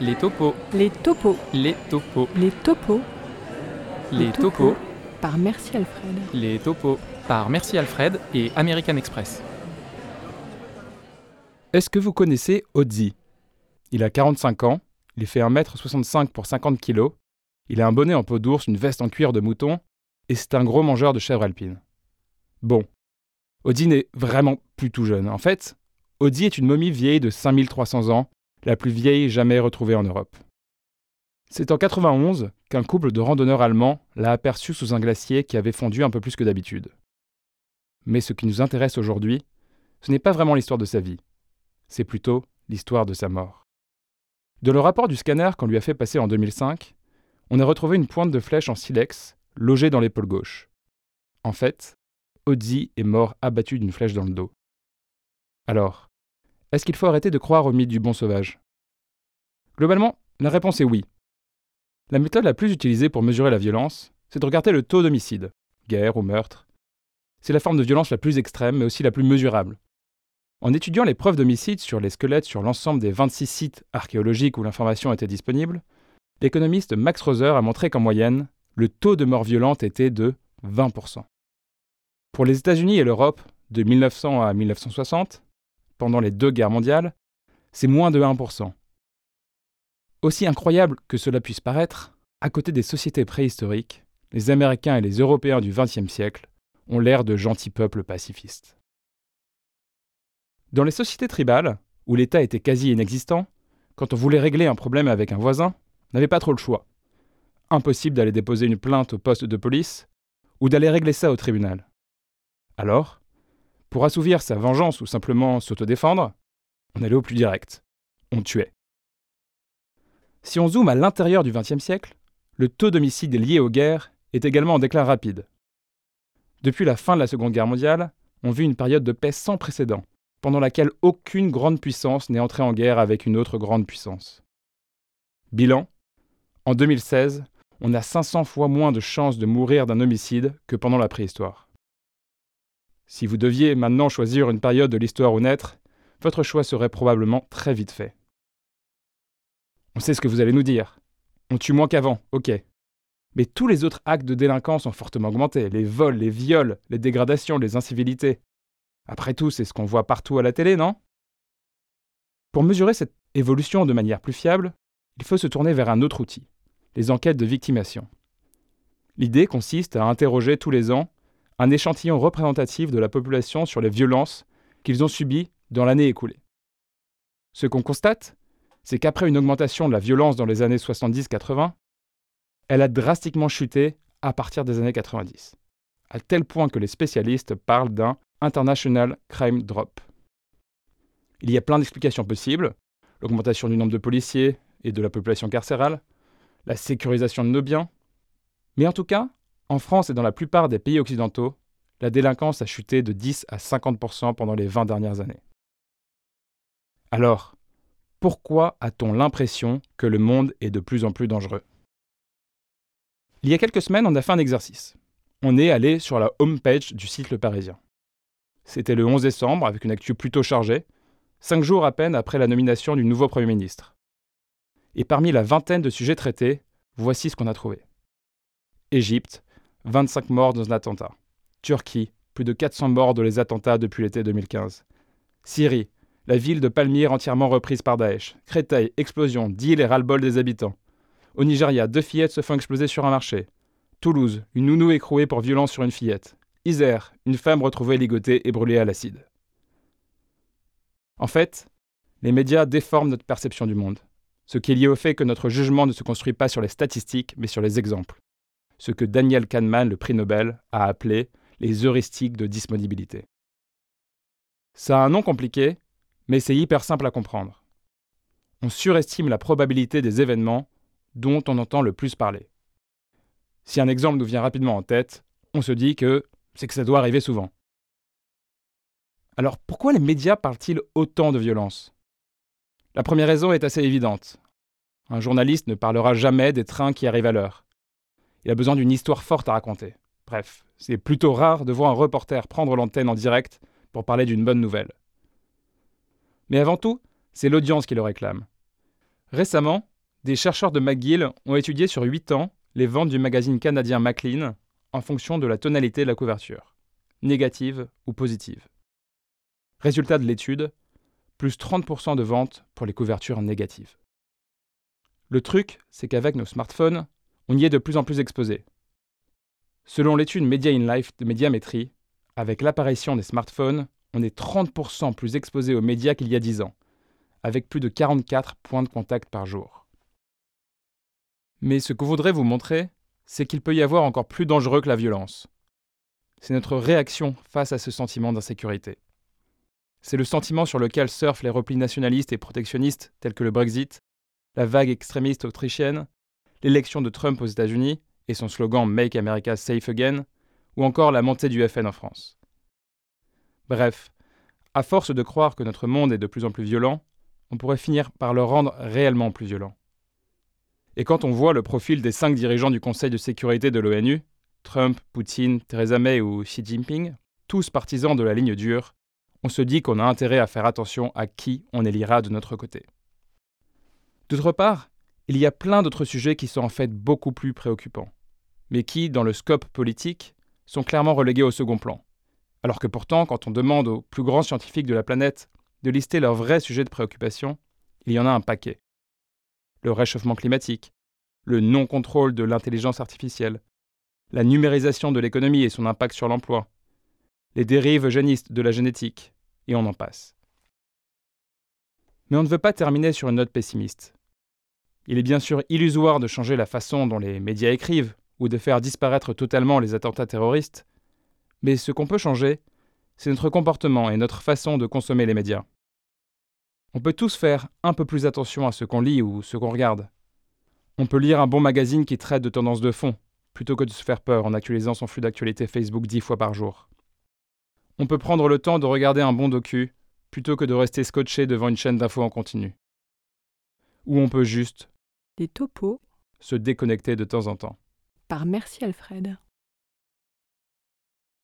Les topos. Les topos. Les topos. Les topos. Les topos. Par Merci Alfred. Les topos. Par Merci Alfred et American Express. Est-ce que vous connaissez Ozzy? Il a 45 ans, il fait 1m65 pour 50 kg, il a un bonnet en peau d'ours, une veste en cuir de mouton, et c'est un gros mangeur de chèvres alpines. Bon, Ozzy n'est vraiment plus tout jeune. En fait, Ozzy est une momie vieille de 5300 ans, la plus vieille jamais retrouvée en Europe. C'est en 91 qu'un couple de randonneurs allemands l'a aperçu sous un glacier qui avait fondu un peu plus que d'habitude. Mais ce qui nous intéresse aujourd'hui, ce n'est pas vraiment l'histoire de sa vie, c'est plutôt l'histoire de sa mort. Dans le rapport du scanner qu'on lui a fait passer en 2005, on a retrouvé une pointe de flèche en silex logée dans l'épaule gauche. En fait, Ozzy est mort abattu d'une flèche dans le dos. Alors, est-ce qu'il faut arrêter de croire au mythe du bon sauvage? Globalement, la réponse est oui. La méthode la plus utilisée pour mesurer la violence, c'est de regarder le taux d'homicide, guerre ou meurtre. C'est la forme de violence la plus extrême, mais aussi la plus mesurable. En étudiant les preuves d'homicide sur les squelettes sur l'ensemble des 26 sites archéologiques où l'information était disponible, l'économiste Max Roser a montré qu'en moyenne, le taux de mort violente était de 20%. Pour les États-Unis et l'Europe, de 1900 à 1960, pendant les deux guerres mondiales, c'est moins de 1%. Aussi incroyable que cela puisse paraître, à côté des sociétés préhistoriques, les Américains et les Européens du XXe siècle ont l'air de gentils peuples pacifistes. Dans les sociétés tribales, où l'État était quasi inexistant, quand on voulait régler un problème avec un voisin, on n'avait pas trop le choix. Impossible d'aller déposer une plainte au poste de police ou d'aller régler ça au tribunal. Alors, pour assouvir sa vengeance ou simplement s'autodéfendre, on allait au plus direct. On tuait. Si on zoome à l'intérieur du XXe siècle, le taux d'homicide lié aux guerres est également en déclin rapide. Depuis la fin de la Seconde Guerre mondiale, on vit une période de paix sans précédent, pendant laquelle aucune grande puissance n'est entrée en guerre avec une autre grande puissance. Bilan En 2016, on a 500 fois moins de chances de mourir d'un homicide que pendant la préhistoire. Si vous deviez maintenant choisir une période de l'histoire où naître, votre choix serait probablement très vite fait. On sait ce que vous allez nous dire. On tue moins qu'avant, ok. Mais tous les autres actes de délinquance ont fortement augmenté. Les vols, les viols, les dégradations, les incivilités. Après tout, c'est ce qu'on voit partout à la télé, non? Pour mesurer cette évolution de manière plus fiable, il faut se tourner vers un autre outil, les enquêtes de victimation. L'idée consiste à interroger tous les ans un échantillon représentatif de la population sur les violences qu'ils ont subies dans l'année écoulée. Ce qu'on constate, c'est qu'après une augmentation de la violence dans les années 70-80, elle a drastiquement chuté à partir des années 90, à tel point que les spécialistes parlent d'un International Crime Drop. Il y a plein d'explications possibles, l'augmentation du nombre de policiers et de la population carcérale, la sécurisation de nos biens, mais en tout cas, en France et dans la plupart des pays occidentaux, la délinquance a chuté de 10 à 50% pendant les 20 dernières années. Alors, pourquoi a-t-on l'impression que le monde est de plus en plus dangereux? Il y a quelques semaines, on a fait un exercice. On est allé sur la homepage du site Le Parisien. C'était le 11 décembre, avec une actu plutôt chargée, cinq jours à peine après la nomination du nouveau Premier ministre. Et parmi la vingtaine de sujets traités, voici ce qu'on a trouvé. Égypte, 25 morts dans un attentat. Turquie, plus de 400 morts dans les attentats depuis l'été 2015. Syrie, la ville de Palmyre entièrement reprise par Daesh. Créteil, explosion, deal et ras-le-bol des habitants. Au Nigeria, deux fillettes se font exploser sur un marché. Toulouse, une nounou écrouée pour violence sur une fillette. Isère, une femme retrouvée ligotée et brûlée à l'acide. En fait, les médias déforment notre perception du monde, ce qui est lié au fait que notre jugement ne se construit pas sur les statistiques, mais sur les exemples, ce que Daniel Kahneman, le prix Nobel, a appelé les heuristiques de disponibilité. Ça a un nom compliqué, mais c'est hyper simple à comprendre. On surestime la probabilité des événements dont on entend le plus parler. Si un exemple nous vient rapidement en tête, on se dit que c'est que ça doit arriver souvent. Alors pourquoi les médias parlent-ils autant de violence? La première raison est assez évidente. Un journaliste ne parlera jamais des trains qui arrivent à l'heure. Il a besoin d'une histoire forte à raconter. Bref, c'est plutôt rare de voir un reporter prendre l'antenne en direct pour parler d'une bonne nouvelle. Mais avant tout, c'est l'audience qui le réclame. Récemment, des chercheurs de McGill ont étudié sur 8 ans les ventes du magazine canadien Maclean en fonction de la tonalité de la couverture, négative ou positive. Résultat de l'étude, plus 30% de ventes pour les couvertures négatives. Le truc, c'est qu'avec nos smartphones, on y est de plus en plus exposé. Selon l'étude Media in Life de Médiamétrie, avec l'apparition des smartphones, on est 30% plus exposé aux médias qu'il y a 10 ans, avec plus de 44 points de contact par jour. Mais ce que voudrais vous montrer, c'est qu'il peut y avoir encore plus dangereux que la violence. C'est notre réaction face à ce sentiment d'insécurité. C'est le sentiment sur lequel surfent les replis nationalistes et protectionnistes tels que le Brexit, la vague extrémiste autrichienne, l'élection de Trump aux États-Unis et son slogan Make America Safe Again, ou encore la montée du FN en France. Bref, à force de croire que notre monde est de plus en plus violent, on pourrait finir par le rendre réellement plus violent. Et quand on voit le profil des cinq dirigeants du Conseil de sécurité de l'ONU, Trump, Poutine, Theresa May ou Xi Jinping, tous partisans de la ligne dure, on se dit qu'on a intérêt à faire attention à qui on élira de notre côté. D'autre part, il y a plein d'autres sujets qui sont en fait beaucoup plus préoccupants, mais qui, dans le scope politique, sont clairement relégués au second plan. Alors que pourtant, quand on demande aux plus grands scientifiques de la planète de lister leurs vrais sujets de préoccupation, il y en a un paquet. Le réchauffement climatique, le non-contrôle de l'intelligence artificielle, la numérisation de l'économie et son impact sur l'emploi, les dérives eugénistes de la génétique, et on en passe. Mais on ne veut pas terminer sur une note pessimiste. Il est bien sûr illusoire de changer la façon dont les médias écrivent ou de faire disparaître totalement les attentats terroristes, mais ce qu'on peut changer, c'est notre comportement et notre façon de consommer les médias. On peut tous faire un peu plus attention à ce qu'on lit ou ce qu'on regarde. On peut lire un bon magazine qui traite de tendances de fond, plutôt que de se faire peur en actualisant son flux d'actualité Facebook dix fois par jour. On peut prendre le temps de regarder un bon docu, plutôt que de rester scotché devant une chaîne d'infos en continu. Ou on peut juste Des topos se déconnecter de temps en temps. par Merci Alfred.